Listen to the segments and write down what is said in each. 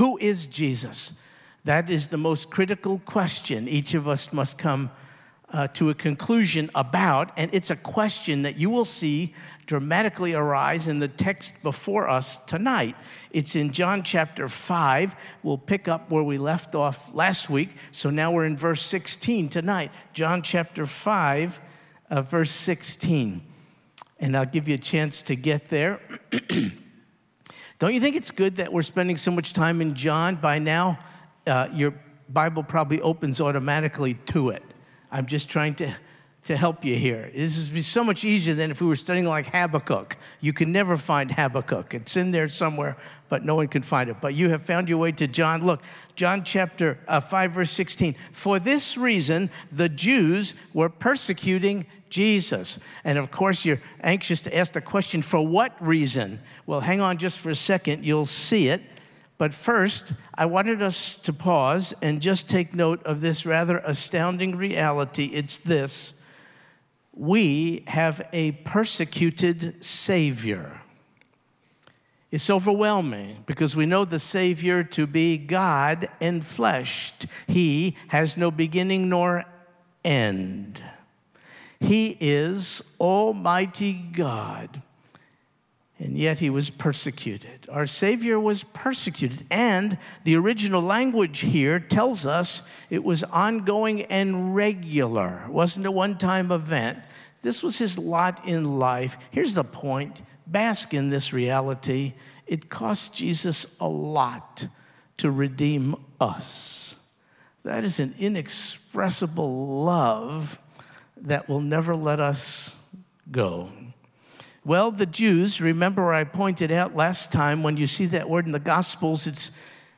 Who is Jesus? That is the most critical question each of us must come uh, to a conclusion about, and it's a question that you will see dramatically arise in the text before us tonight. It's in John chapter 5. We'll pick up where we left off last week. So now we're in verse 16 tonight. John chapter 5, uh, verse 16. And I'll give you a chance to get there. Don't you think it's good that we're spending so much time in John? By now, uh, your Bible probably opens automatically to it. I'm just trying to, to help you here. This would be so much easier than if we were studying like Habakkuk. You can never find Habakkuk. It's in there somewhere, but no one can find it. But you have found your way to John. Look, John chapter uh, 5, verse 16. For this reason, the Jews were persecuting Jesus. And of course, you're anxious to ask the question, for what reason? Well, hang on just for a second, you'll see it. But first, I wanted us to pause and just take note of this rather astounding reality. It's this we have a persecuted Savior. It's overwhelming because we know the Savior to be God enfleshed. He has no beginning nor end. He is Almighty God and yet he was persecuted. Our Savior was persecuted, and the original language here tells us it was ongoing and regular. It wasn't a one time event. This was his lot in life. Here's the point bask in this reality. It cost Jesus a lot to redeem us. That is an inexpressible love that will never let us go. Well, the Jews, remember I pointed out last time when you see that word in the Gospels, it's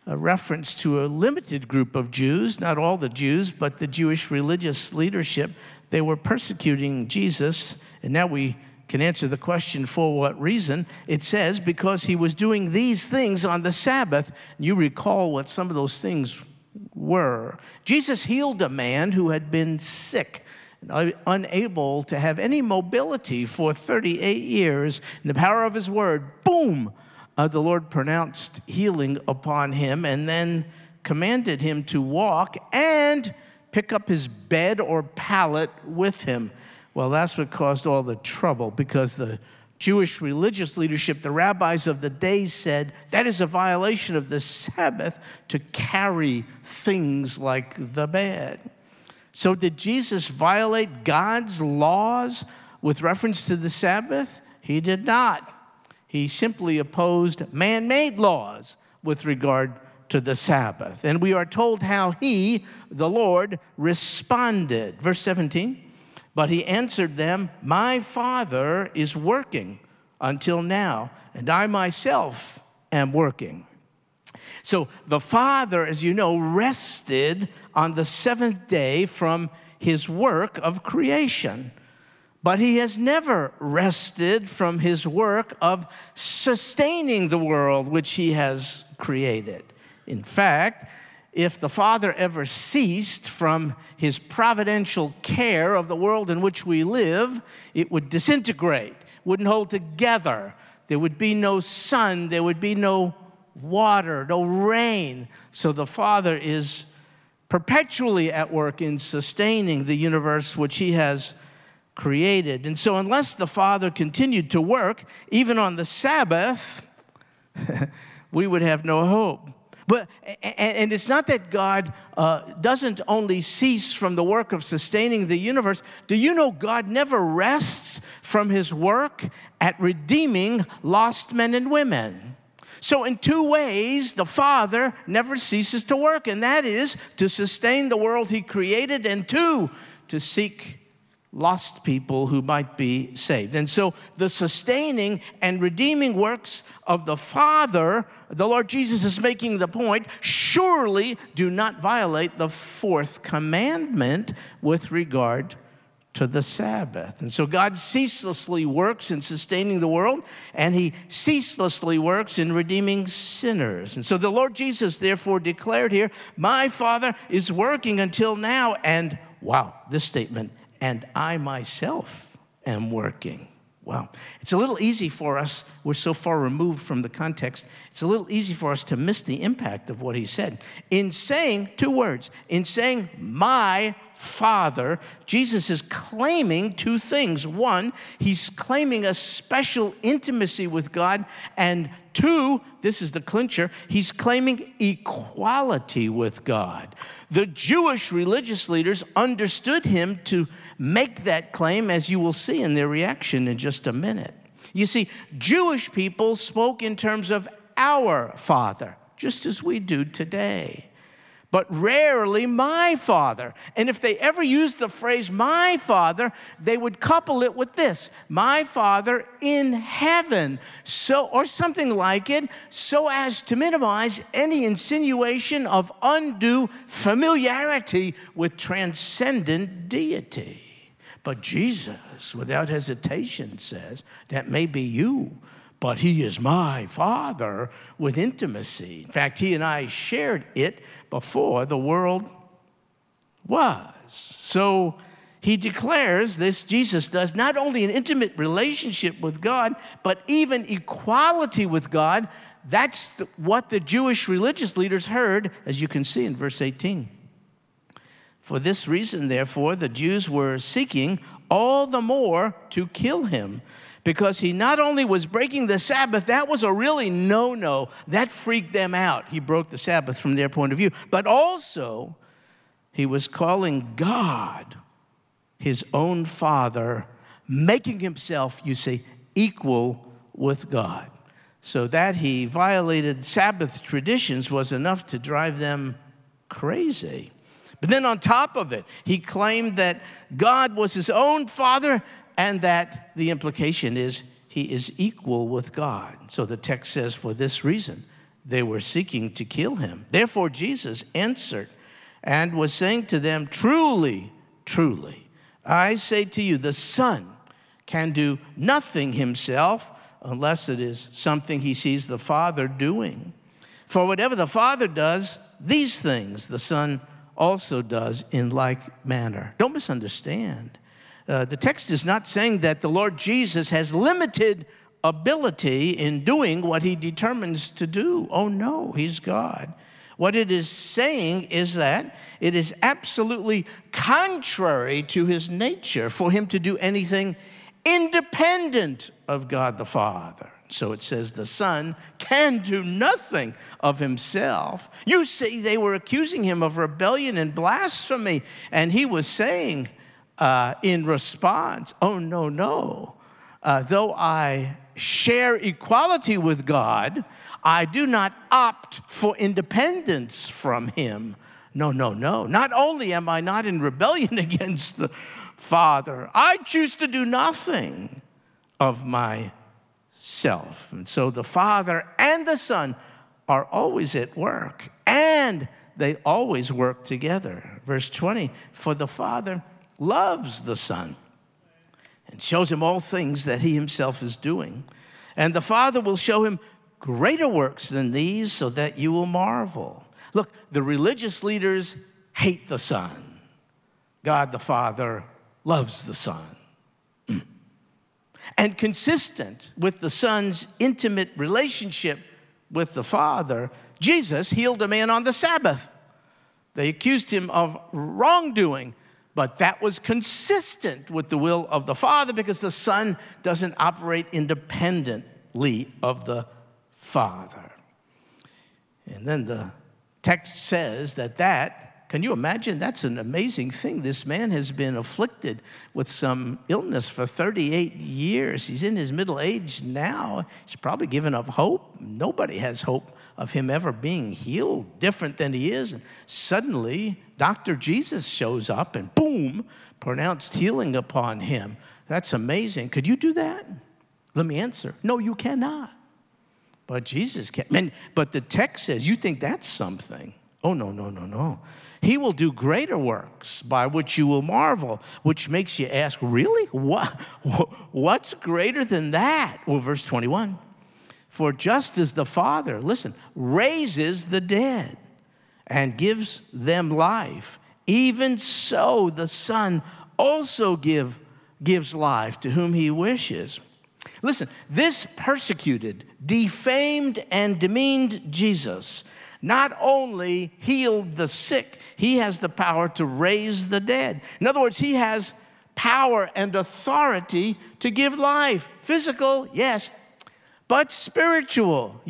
a reference to a limited group of Jews, not all the Jews, but the Jewish religious leadership. They were persecuting Jesus, and now we can answer the question for what reason. It says because he was doing these things on the Sabbath. You recall what some of those things were. Jesus healed a man who had been sick unable to have any mobility for 38 years. In the power of his word, boom, uh, the Lord pronounced healing upon him and then commanded him to walk and pick up his bed or pallet with him. Well, that's what caused all the trouble because the Jewish religious leadership, the rabbis of the day said that is a violation of the Sabbath to carry things like the bed. So, did Jesus violate God's laws with reference to the Sabbath? He did not. He simply opposed man made laws with regard to the Sabbath. And we are told how he, the Lord, responded. Verse 17, but he answered them, My Father is working until now, and I myself am working. So the Father, as you know, rested on the seventh day from his work of creation. But he has never rested from his work of sustaining the world which he has created. In fact, if the Father ever ceased from his providential care of the world in which we live, it would disintegrate, wouldn't hold together. There would be no sun, there would be no water, no rain. So the Father is perpetually at work in sustaining the universe which He has created. And so, unless the Father continued to work, even on the Sabbath, we would have no hope. But, and it's not that God uh, doesn't only cease from the work of sustaining the universe. Do you know God never rests from his work at redeeming lost men and women? So, in two ways, the Father never ceases to work, and that is to sustain the world He created, and two, to seek lost people who might be saved. And so, the sustaining and redeeming works of the Father, the Lord Jesus is making the point, surely do not violate the fourth commandment with regard to the Sabbath. And so God ceaselessly works in sustaining the world, and He ceaselessly works in redeeming sinners. And so the Lord Jesus, therefore, declared here, My Father is working until now, and wow, this statement, and I myself am working. Wow. It's a little easy for us we're so far removed from the context, it's a little easy for us to miss the impact of what he said. In saying two words, in saying, My Father, Jesus is claiming two things. One, he's claiming a special intimacy with God. And two, this is the clincher, he's claiming equality with God. The Jewish religious leaders understood him to make that claim, as you will see in their reaction in just a minute. You see, Jewish people spoke in terms of our Father, just as we do today but rarely my father. And if they ever used the phrase my father, they would couple it with this my father in heaven. So, or something like it, so as to minimize any insinuation of undue familiarity with transcendent deity. But Jesus, without hesitation, says, That may be you but he is my father with intimacy. In fact, he and I shared it before the world was. So he declares this, Jesus does, not only an intimate relationship with God, but even equality with God. That's the, what the Jewish religious leaders heard, as you can see in verse 18. For this reason, therefore, the Jews were seeking all the more to kill him because he not only was breaking the Sabbath, that was a really no no. That freaked them out. He broke the Sabbath from their point of view. But also, he was calling God his own father, making himself, you see, equal with God. So that he violated Sabbath traditions was enough to drive them crazy. But then on top of it, he claimed that God was his own father and that the implication is he is equal with God. So the text says, for this reason, they were seeking to kill him. Therefore, Jesus answered and was saying to them, Truly, truly, I say to you, the Son can do nothing himself unless it is something he sees the Father doing. For whatever the Father does, these things the Son also does in like manner. Don't misunderstand. Uh, the text is not saying that the Lord Jesus has limited ability in doing what he determines to do. Oh no, he's God. What it is saying is that it is absolutely contrary to his nature for him to do anything independent of God the Father. So it says the Son can do nothing of himself. You see, they were accusing him of rebellion and blasphemy, and he was saying, uh, in response, oh, no, no. Uh, though I share equality with God, I do not opt for independence from Him. No, no, no. Not only am I not in rebellion against the Father, I choose to do nothing of myself. And so the Father and the Son are always at work, and they always work together. Verse 20 For the Father loves the Son and shows him all things that he himself is doing. And the Father will show him greater works than these so that you will marvel. Look, the religious leaders hate the Son, God the Father loves the Son. And consistent with the Son's intimate relationship with the Father, Jesus healed a man on the Sabbath. They accused him of wrongdoing but that was consistent with the will of the Father because the Son doesn't operate independently of the Father. And then the text says that that can you imagine? That's an amazing thing. This man has been afflicted with some illness for 38 years. He's in his middle age now. He's probably given up hope. Nobody has hope of him ever being healed different than he is. And suddenly, Dr. Jesus shows up and boom, pronounced healing upon him. That's amazing. Could you do that? Let me answer. No, you cannot. But Jesus can. but the text says, you think that's something. Oh, no, no, no, no. He will do greater works by which you will marvel, which makes you ask, really? What, what's greater than that? Well, verse 21 For just as the Father, listen, raises the dead and gives them life, even so the Son also give, gives life to whom he wishes. Listen, this persecuted, defamed, and demeaned Jesus not only healed the sick, he has the power to raise the dead. In other words, he has power and authority to give life. Physical, yes, but spiritual.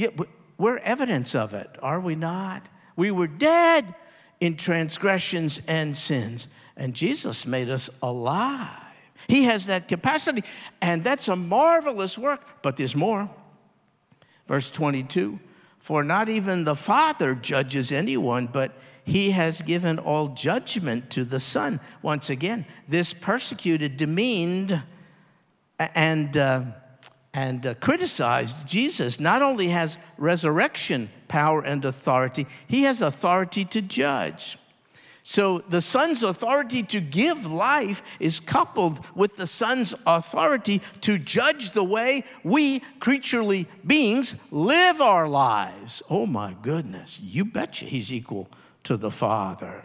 We're evidence of it, are we not? We were dead in transgressions and sins, and Jesus made us alive. He has that capacity, and that's a marvelous work. But there's more. Verse 22 For not even the Father judges anyone, but he has given all judgment to the Son. Once again, this persecuted, demeaned, and, uh, and uh, criticized Jesus not only has resurrection power and authority, he has authority to judge. So the Son's authority to give life is coupled with the Son's authority to judge the way we creaturely beings live our lives. Oh my goodness, you betcha he's equal to the Father.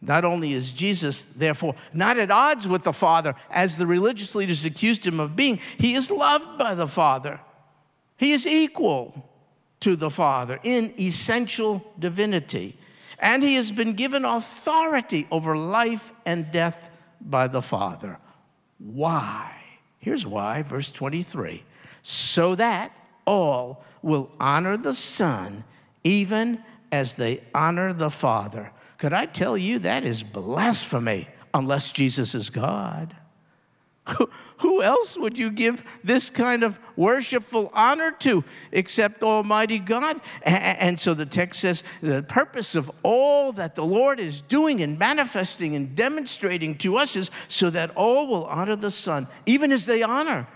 Not only is Jesus, therefore, not at odds with the Father, as the religious leaders accused him of being, he is loved by the Father. He is equal to the Father in essential divinity and he has been given authority over life and death by the Father. Why? Here's why, verse 23 so that all will honor the Son even as they honor the Father. Could I tell you that is blasphemy unless Jesus is God? Who else would you give this kind of worshipful honor to except Almighty God? And so the text says the purpose of all that the Lord is doing and manifesting and demonstrating to us is so that all will honor the Son, even as they honor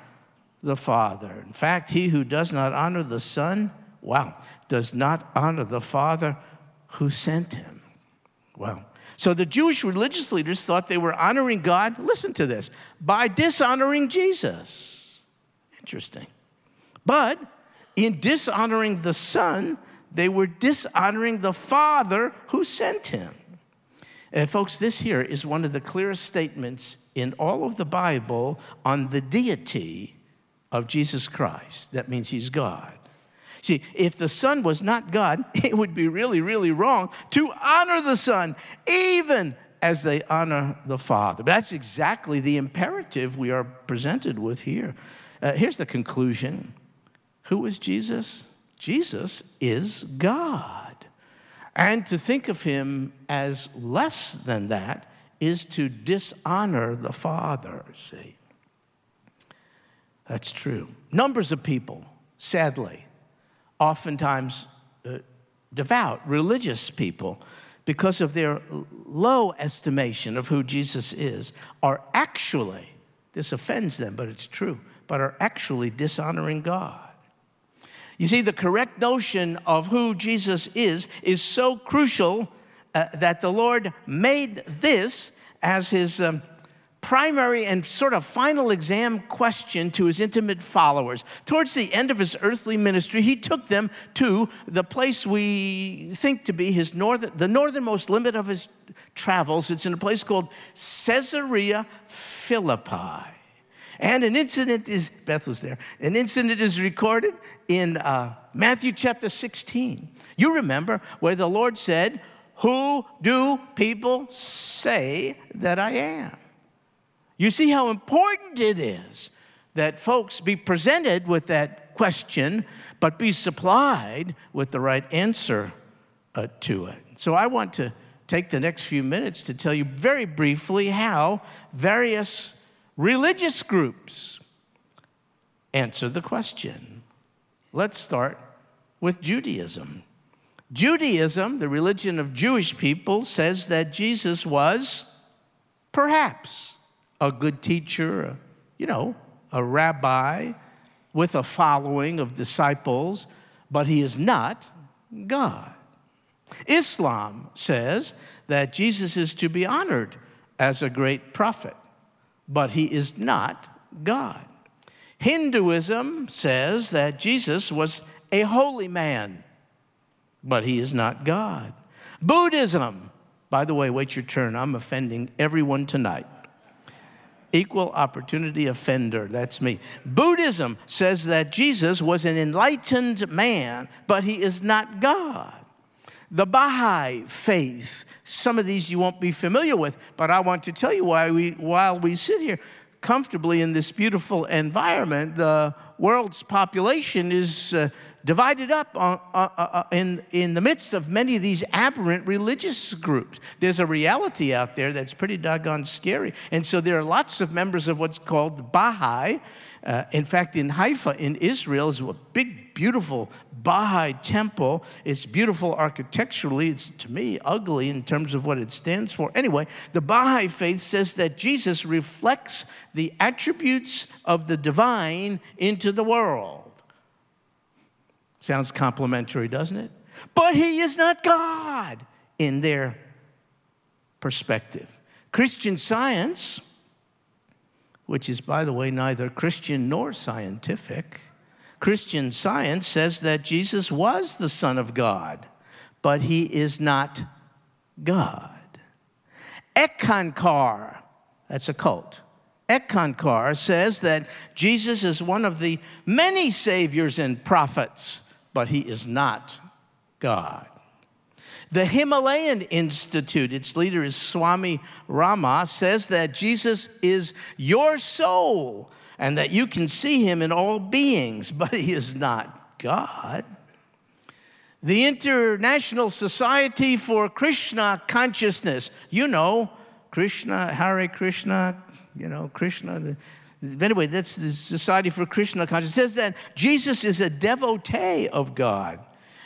the Father. In fact, he who does not honor the Son, wow, does not honor the Father who sent him. Well, so the Jewish religious leaders thought they were honoring God, listen to this, by dishonoring Jesus. Interesting. But in dishonoring the Son, they were dishonoring the Father who sent him. And folks, this here is one of the clearest statements in all of the Bible on the deity of Jesus Christ. That means he's God. See, if the Son was not God, it would be really, really wrong to honor the Son, even as they honor the Father. But That's exactly the imperative we are presented with here. Uh, here's the conclusion Who is Jesus? Jesus is God. And to think of him as less than that is to dishonor the Father, see. That's true. Numbers of people, sadly, oftentimes uh, devout, religious people, because of their low estimation of who Jesus is, are actually, this offends them, but it's true, but are actually dishonoring God. You see, the correct notion of who Jesus is is so crucial uh, that the Lord made this as his um, primary and sort of final exam question to his intimate followers. Towards the end of his earthly ministry, he took them to the place we think to be his northern, the northernmost limit of his travels. It's in a place called Caesarea Philippi. And an incident is, Beth was there, an incident is recorded in uh, Matthew chapter 16. You remember where the Lord said, Who do people say that I am? You see how important it is that folks be presented with that question, but be supplied with the right answer uh, to it. So I want to take the next few minutes to tell you very briefly how various religious groups answer the question. Let's start with Judaism. Judaism, the religion of Jewish people, says that Jesus was perhaps a good teacher, you know, a rabbi with a following of disciples, but he is not God. Islam says that Jesus is to be honored as a great prophet, but he is not God. Hinduism says that Jesus was a holy man, but he is not God. Buddhism, by the way, wait your turn, I'm offending everyone tonight. Equal opportunity offender. That's me. Buddhism says that Jesus was an enlightened man, but he is not God. The Baha'i faith, some of these you won't be familiar with, but I want to tell you why we, while we sit here comfortably in this beautiful environment, the world's population is uh, divided up on, uh, uh, uh, in, in the midst of many of these aberrant religious groups. There's a reality out there that's pretty doggone scary. And so there are lots of members of what's called the Baha'i. Uh, in fact, in Haifa, in Israel, is a big, beautiful Baha'i temple. It's beautiful architecturally. It's, to me, ugly in terms of what it stands for. Anyway, the Baha'i faith says that Jesus reflects the attributes of the divine into the world. Sounds complimentary, doesn't it? But he is not God in their perspective. Christian science, which is, by the way, neither Christian nor scientific, Christian science says that Jesus was the Son of God, but he is not God. Eckankar, that's a cult. Eckankar says that Jesus is one of the many saviors and prophets but he is not God. The Himalayan Institute, its leader is Swami Rama, says that Jesus is your soul and that you can see him in all beings, but he is not God. The International Society for Krishna Consciousness, you know, Krishna, Hare Krishna, you know, Krishna, Anyway, that's the Society for Krishna Consciousness. says that Jesus is a devotee of God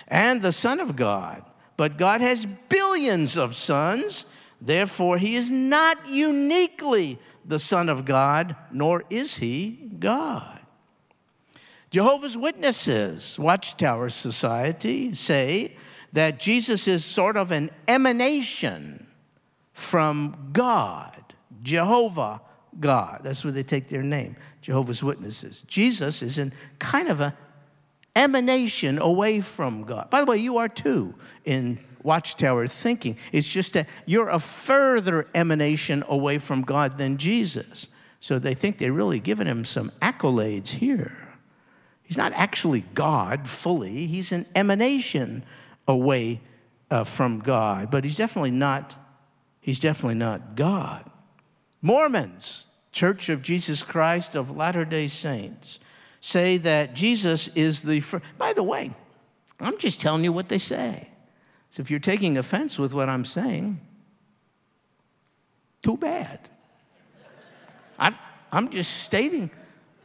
and the Son of God. But God has billions of sons, therefore, he is not uniquely the Son of God, nor is he God. Jehovah's Witnesses, Watchtower Society, say that Jesus is sort of an emanation from God, Jehovah God. That's where they take their name, Jehovah's Witnesses. Jesus is in kind of a emanation away from God. By the way, you are too in watchtower thinking. It's just that you're a further emanation away from God than Jesus. So they think they're really giving him some accolades here. He's not actually God fully, he's an emanation away uh, from God, but he's definitely not he's definitely not God. Mormons, Church of Jesus Christ of Latter day Saints, say that Jesus is the first. By the way, I'm just telling you what they say. So if you're taking offense with what I'm saying, too bad. I'm, I'm just stating.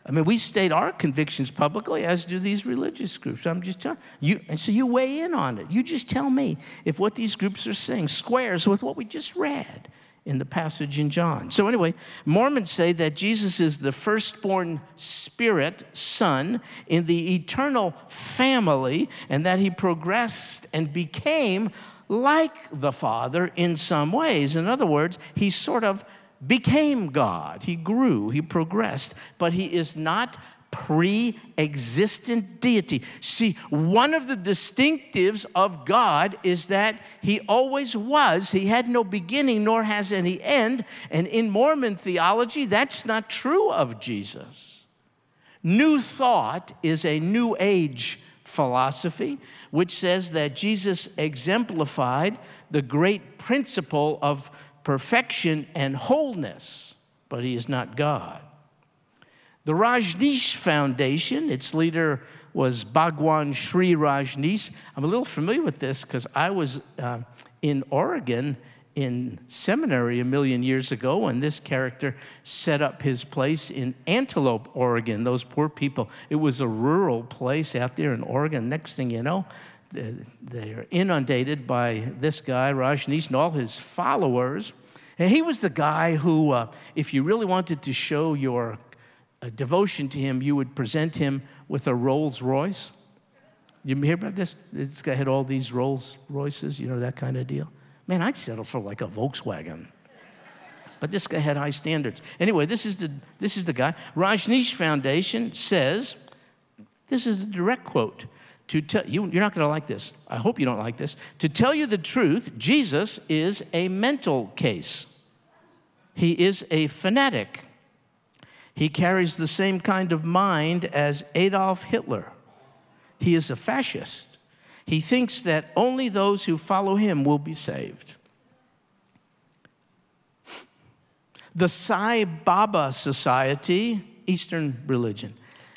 I mean, we state our convictions publicly, as do these religious groups. I'm just telling you, and so you weigh in on it. You just tell me if what these groups are saying squares with what we just read in the passage in John. So, anyway, Mormons say that Jesus is the firstborn spirit son in the eternal family and that he progressed and became like the Father in some ways. In other words, he sort of became God. He grew, he progressed, but he is not pre existent deity. See, one of the distinctives of God is that He always was. He had no beginning nor has any end. And in Mormon theology, that's not true of Jesus. New thought is a New Age philosophy which says that Jesus exemplified the great principle of perfection and wholeness, but He is not God. The Rajneesh Foundation, its leader was Bhagwan Shree Rajneesh. I'm a little familiar with this because I was uh, in Oregon in seminary a million years ago when this character set up his place in Antelope, Oregon. Those poor people. It was a rural place out there in Oregon. Next thing you know, they're inundated by this guy, Rajneesh, and all his followers. And he was the guy who, uh, if you really wanted to show your a devotion to him, you would present him with a Rolls Royce. You hear about this? This guy had all these Rolls Royces, you know, that kind of deal. Man, I'd settle for like a Volkswagen. But this guy had high standards. Anyway, this is the, this is the guy. Rajneesh Foundation says, this is a direct quote. To tell you, you're not going to like this. I hope you don't like this. To tell you the truth, Jesus is a mental case. He is a fanatic He carries the same kind of mind as Adolf Hitler. He is a fascist. He thinks that only those who follow him will be saved. The Sai Baba Society, Eastern religion,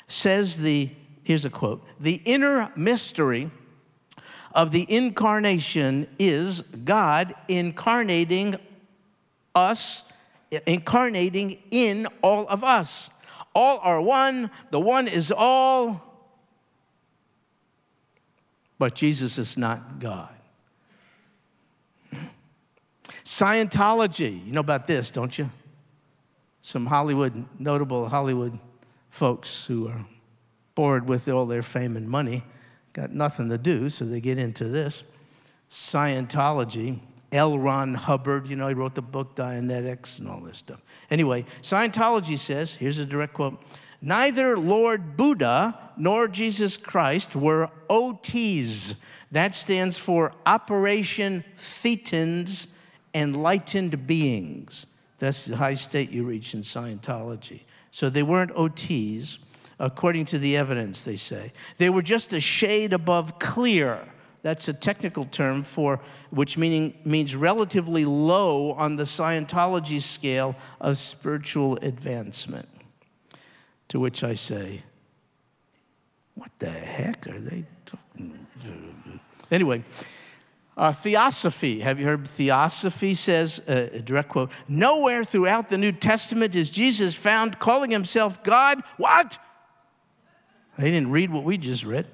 says the, here's a quote, the inner mystery of the incarnation is God incarnating us, incarnating in all of us. All are one, the one is all, but Jesus is not God. Scientology, you know about this, don't you? Some Hollywood, notable Hollywood folks who are bored with all their fame and money got nothing to do, so they get into this. Scientology, L. Ron Hubbard, you know, he wrote the book Dianetics and all this stuff. Anyway, Scientology says here's a direct quote Neither Lord Buddha nor Jesus Christ were OTs. That stands for Operating Thetans Enlightened Beings. That's the high state you reach in Scientology. So they weren't OTs according to the evidence, they say. They were just a shade above clear. That's a technical term for which meaning means relatively low on the Scientology scale of spiritual advancement. To which I say, what the heck are they talking? Anyway, uh, theosophy, have you heard theosophy says, uh, a direct quote, nowhere throughout the New Testament is Jesus found calling himself God. What? They didn't read what we just read.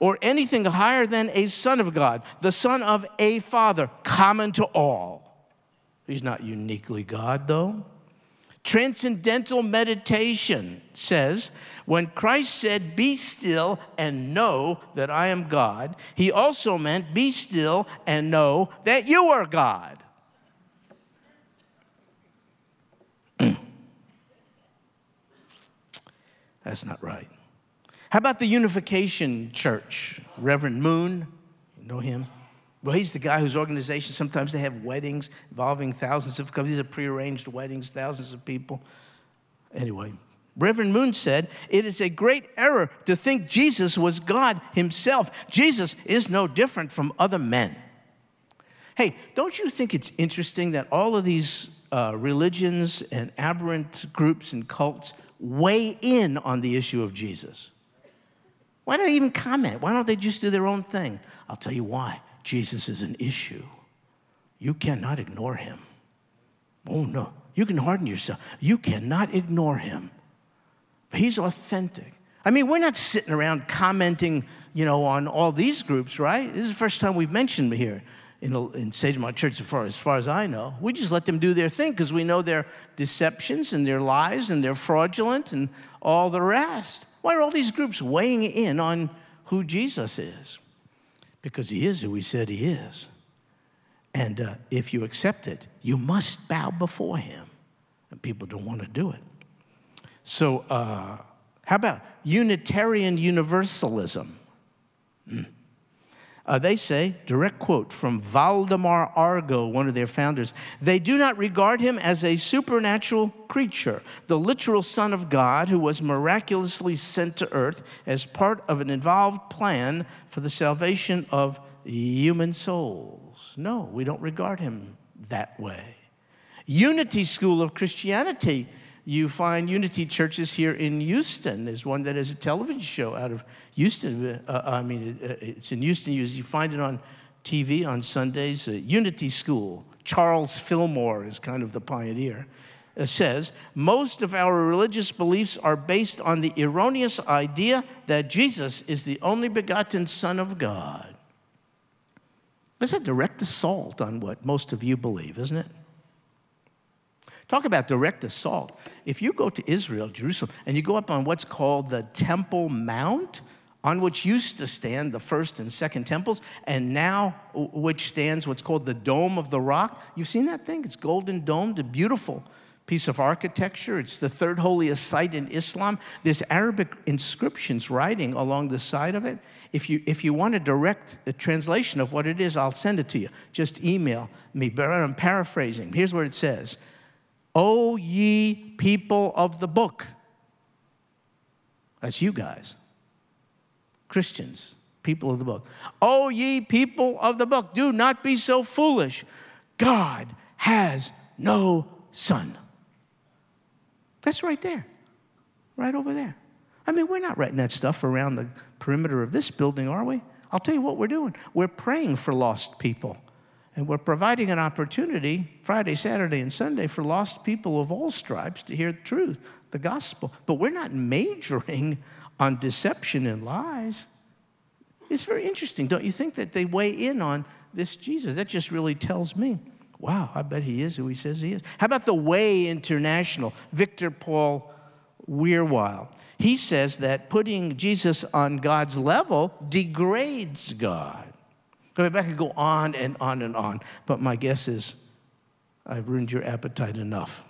Or anything higher than a son of God, the son of a father, common to all. He's not uniquely God, though. Transcendental meditation says when Christ said, Be still and know that I am God, he also meant, Be still and know that you are God. That's not right. How about the Unification Church? Reverend Moon, you know him? Well, he's the guy whose organization, sometimes they have weddings involving thousands of. These are prearranged weddings, thousands of people. Anyway, Reverend Moon said, It is a great error to think Jesus was God himself. Jesus is no different from other men. Hey, don't you think it's interesting that all of these uh, religions and aberrant groups and cults weigh in on the issue of Jesus? Why don't they even comment? Why don't they just do their own thing? I'll tell you why. Jesus is an issue. You cannot ignore him. Oh, no. You can harden yourself. You cannot ignore him. He's authentic. I mean, we're not sitting around commenting, you know, on all these groups, right? This is the first time we've mentioned here in, in Sagemont Church, as far, as far as I know. We just let them do their thing because we know their deceptions and their lies and they're fraudulent and all the rest. Why are all these groups weighing in on who Jesus is? Because he is who he said he is. And uh, if you accept it, you must bow before him. And people don't want to do it. So, uh, how about Unitarian Universalism? Hmm. Uh, they say, direct quote from Waldemar Argow, one of their founders, they do not regard him as a supernatural creature, the literal Son of God who was miraculously sent to earth as part of an involved plan for the salvation of human souls. No, we don't regard him that way. Unity School of Christianity you find Unity churches here in Houston. There's one that has a television show out of Houston. Uh, I mean, it's in Houston. You find it on TV on Sundays. Uh, Unity School. Charles Fillmore is kind of the pioneer. Uh, says most of our religious beliefs are based on the erroneous idea that Jesus is the only begotten Son of God. That's a direct assault on what most of you believe, isn't it? Talk about direct assault. If you go to Israel, Jerusalem, and you go up on what's called the Temple Mount, on which used to stand the first and second temples, and now which stands what's called the Dome of the Rock. You've seen that thing? It's golden domed, a beautiful piece of architecture. It's the third holiest site in Islam. There's Arabic inscriptions writing along the side of it. If you, if you want a direct a translation of what it is, I'll send it to you. Just email me, but I'm paraphrasing. Here's what it says O ye people of the book, That's you guys, Christians, people of the book. Oh, ye people of the book, do not be so foolish. God has no son. That's right there, right over there. I mean, we're not writing that stuff around the perimeter of this building, are we? I'll tell you what we're doing. We're praying for lost people. And we're providing an opportunity Friday, Saturday, and Sunday for lost people of all stripes to hear the truth, the gospel. But we're not majoring on deception and lies. It's very interesting, don't you think, that they weigh in on this Jesus? That just really tells me, wow, I bet he is who he says he is. How about the Way International, Victor Paul Wierwille? He says that putting Jesus on God's level degrades God. I mean, I could go on and on and on, but my guess is I've ruined your appetite enough.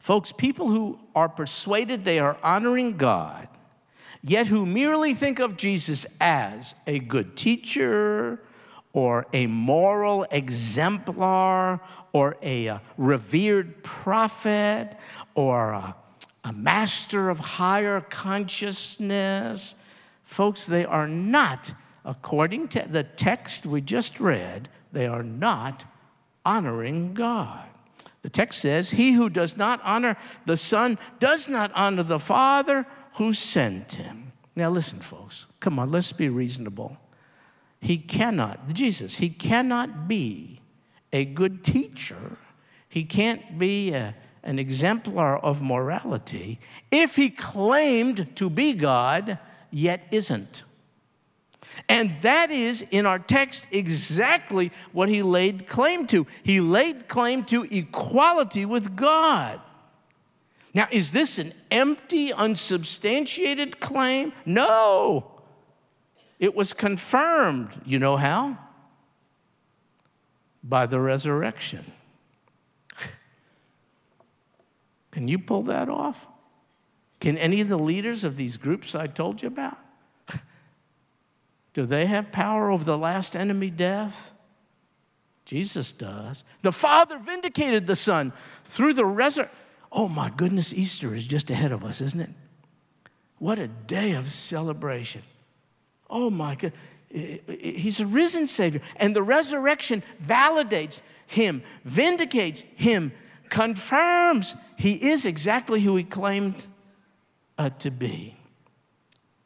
Folks, people who are persuaded they are honoring God, yet who merely think of Jesus as a good teacher or a moral exemplar or a, a uh, revered prophet or a a master of higher consciousness. Folks, they are not, according to the text we just read, they are not honoring God. The text says, He who does not honor the Son does not honor the Father who sent him. Now, listen, folks, come on, let's be reasonable. He cannot, Jesus, he cannot be a good teacher. He can't be a an exemplar of morality if he claimed to be God, yet isn't. And that is, in our text, exactly what he laid claim to. He laid claim to equality with God. Now, is this an empty, unsubstantiated claim? No. It was confirmed. You know how? By the resurrection. Can you pull that off? Can any of the leaders of these groups I told you about? Do they have power over the last enemy, death? Jesus does. The Father vindicated the Son through the resurrection. Oh my goodness, Easter is just ahead of us, isn't it? What a day of celebration. Oh my God. He's a risen Savior. And the resurrection validates him, vindicates him, confirms he is exactly who he claimed uh, to be.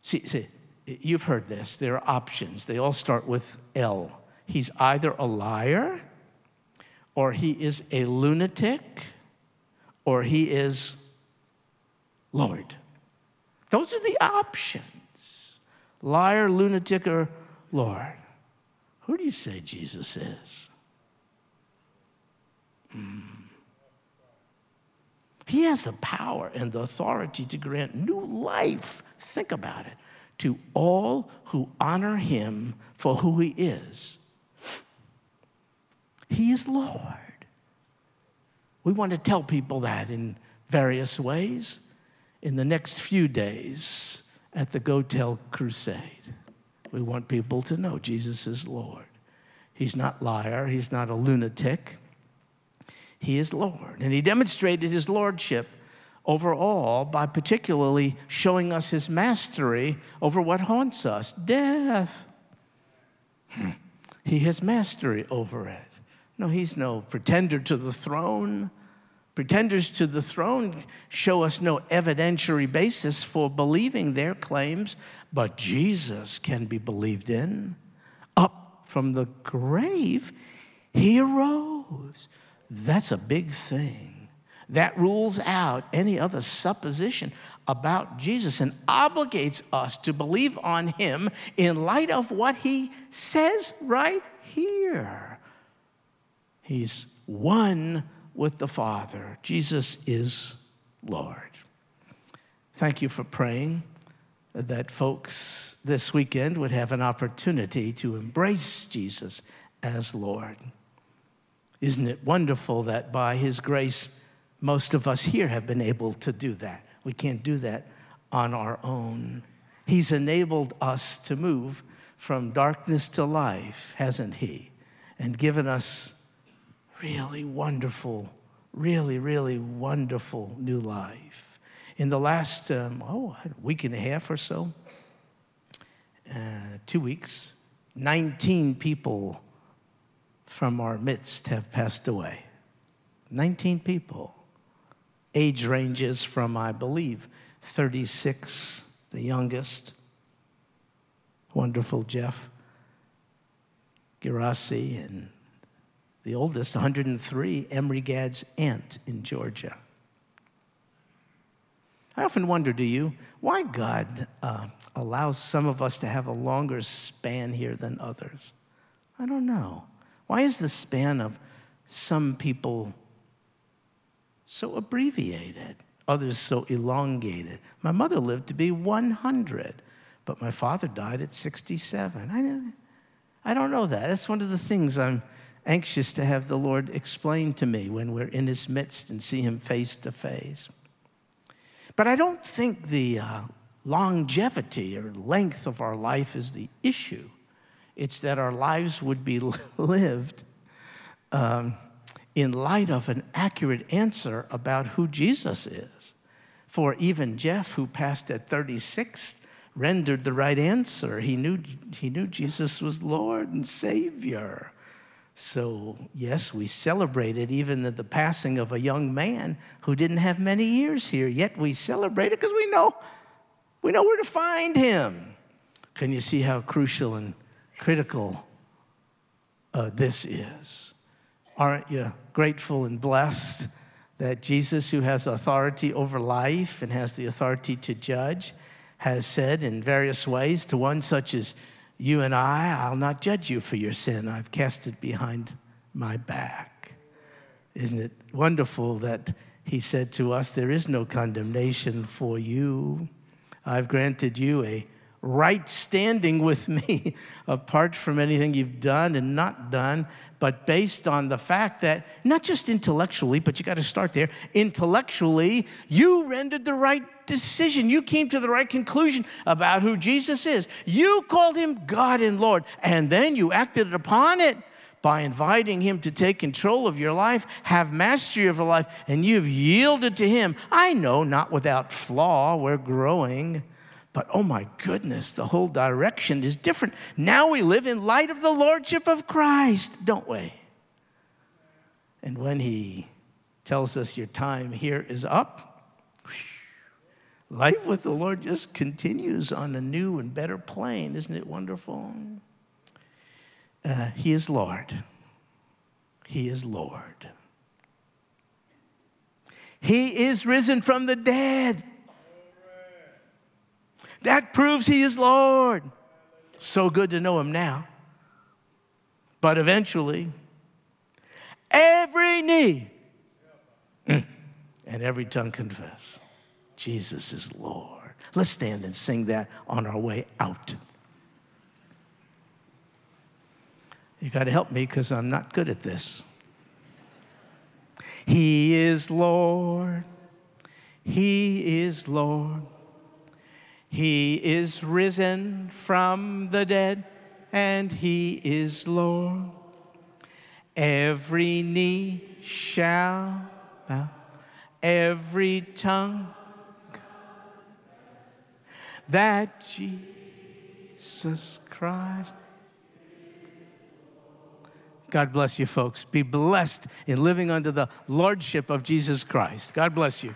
See, see, you've heard this. There are options, they all start with L. He's either a liar, or he is a lunatic, or he is Lord. Those are the options liar, lunatic, or Lord. Who do you say Jesus is? Hmm. He has the power and the authority to grant new life. Think about it. To all who honor him for who he is. He is Lord. We want to tell people that in various ways in the next few days at the Go Tell Crusade. We want people to know Jesus is Lord. He's not liar, he's not a lunatic. He is Lord. And he demonstrated his lordship over all by particularly showing us his mastery over what haunts us death. He has mastery over it. No, he's no pretender to the throne. Pretenders to the throne show us no evidentiary basis for believing their claims, but Jesus can be believed in. Up from the grave, he arose. That's a big thing. That rules out any other supposition about Jesus and obligates us to believe on him in light of what he says right here. He's one with the Father. Jesus is Lord. Thank you for praying that folks this weekend would have an opportunity to embrace Jesus as Lord. Isn't it wonderful that by His grace, most of us here have been able to do that? We can't do that on our own. He's enabled us to move from darkness to life, hasn't He? And given us really wonderful, really, really wonderful new life. in the last, um, oh, week and a half or so, uh, two weeks, 19 people from our midst have passed away. 19 people. Age ranges from, I believe, 36, the youngest, wonderful Jeff Girassi, and the oldest, 103, Emery Gad's aunt in Georgia. I often wonder, do you, why God uh, allows some of us to have a longer span here than others? I don't know. Why is the span of some people so abbreviated, others so elongated? My mother lived to be 100, but my father died at 67. I, I don't know that. That's one of the things I'm anxious to have the Lord explain to me when we're in his midst and see him face to face. But I don't think the uh, longevity or length of our life is the issue. It's that our lives would be lived um, in light of an accurate answer about who Jesus is. For even Jeff, who passed at 36, rendered the right answer. He knew, he knew Jesus was Lord and Savior. So, yes, we celebrated even the, the, passing of a young man who didn't have many years here, yet we celebrated because we know, we know where to find him. Can you see how crucial and critical uh, this is? Aren't you grateful and blessed that Jesus, who has authority over life and has the authority to judge, has said in various ways to one such as you and I, I'll not judge you for your sin. I've cast it behind my back. Isn't it wonderful that he said to us, There is no condemnation for you. I've granted you a right standing with me apart from anything you've done and not done, but based on the fact that not just intellectually, but you got to start there. Intellectually, you rendered the right decision. You came to the right conclusion about who Jesus is. You called him God and Lord, and then you acted upon it by inviting him to take control of your life, have mastery of your life, and you've yielded to him. I know not without flaw, we're growing. But oh my goodness, the whole direction is different. Now we live in light of the Lordship of Christ, don't we? And when He tells us your time here is up, life with the Lord just continues on a new and better plane. Isn't it wonderful? Uh, he is Lord. He is Lord. He is risen from the dead. That proves he is Lord. So good to know him now. But eventually, every knee and every tongue confess Jesus is Lord. Let's stand and sing that on our way out. You got to help me because I'm not good at this. He is Lord. He is Lord. He is risen from the dead, and He is Lord. Every knee shall bow, every tongue that Jesus Christ. God bless you, folks. Be blessed in living under the lordship of Jesus Christ. God bless you.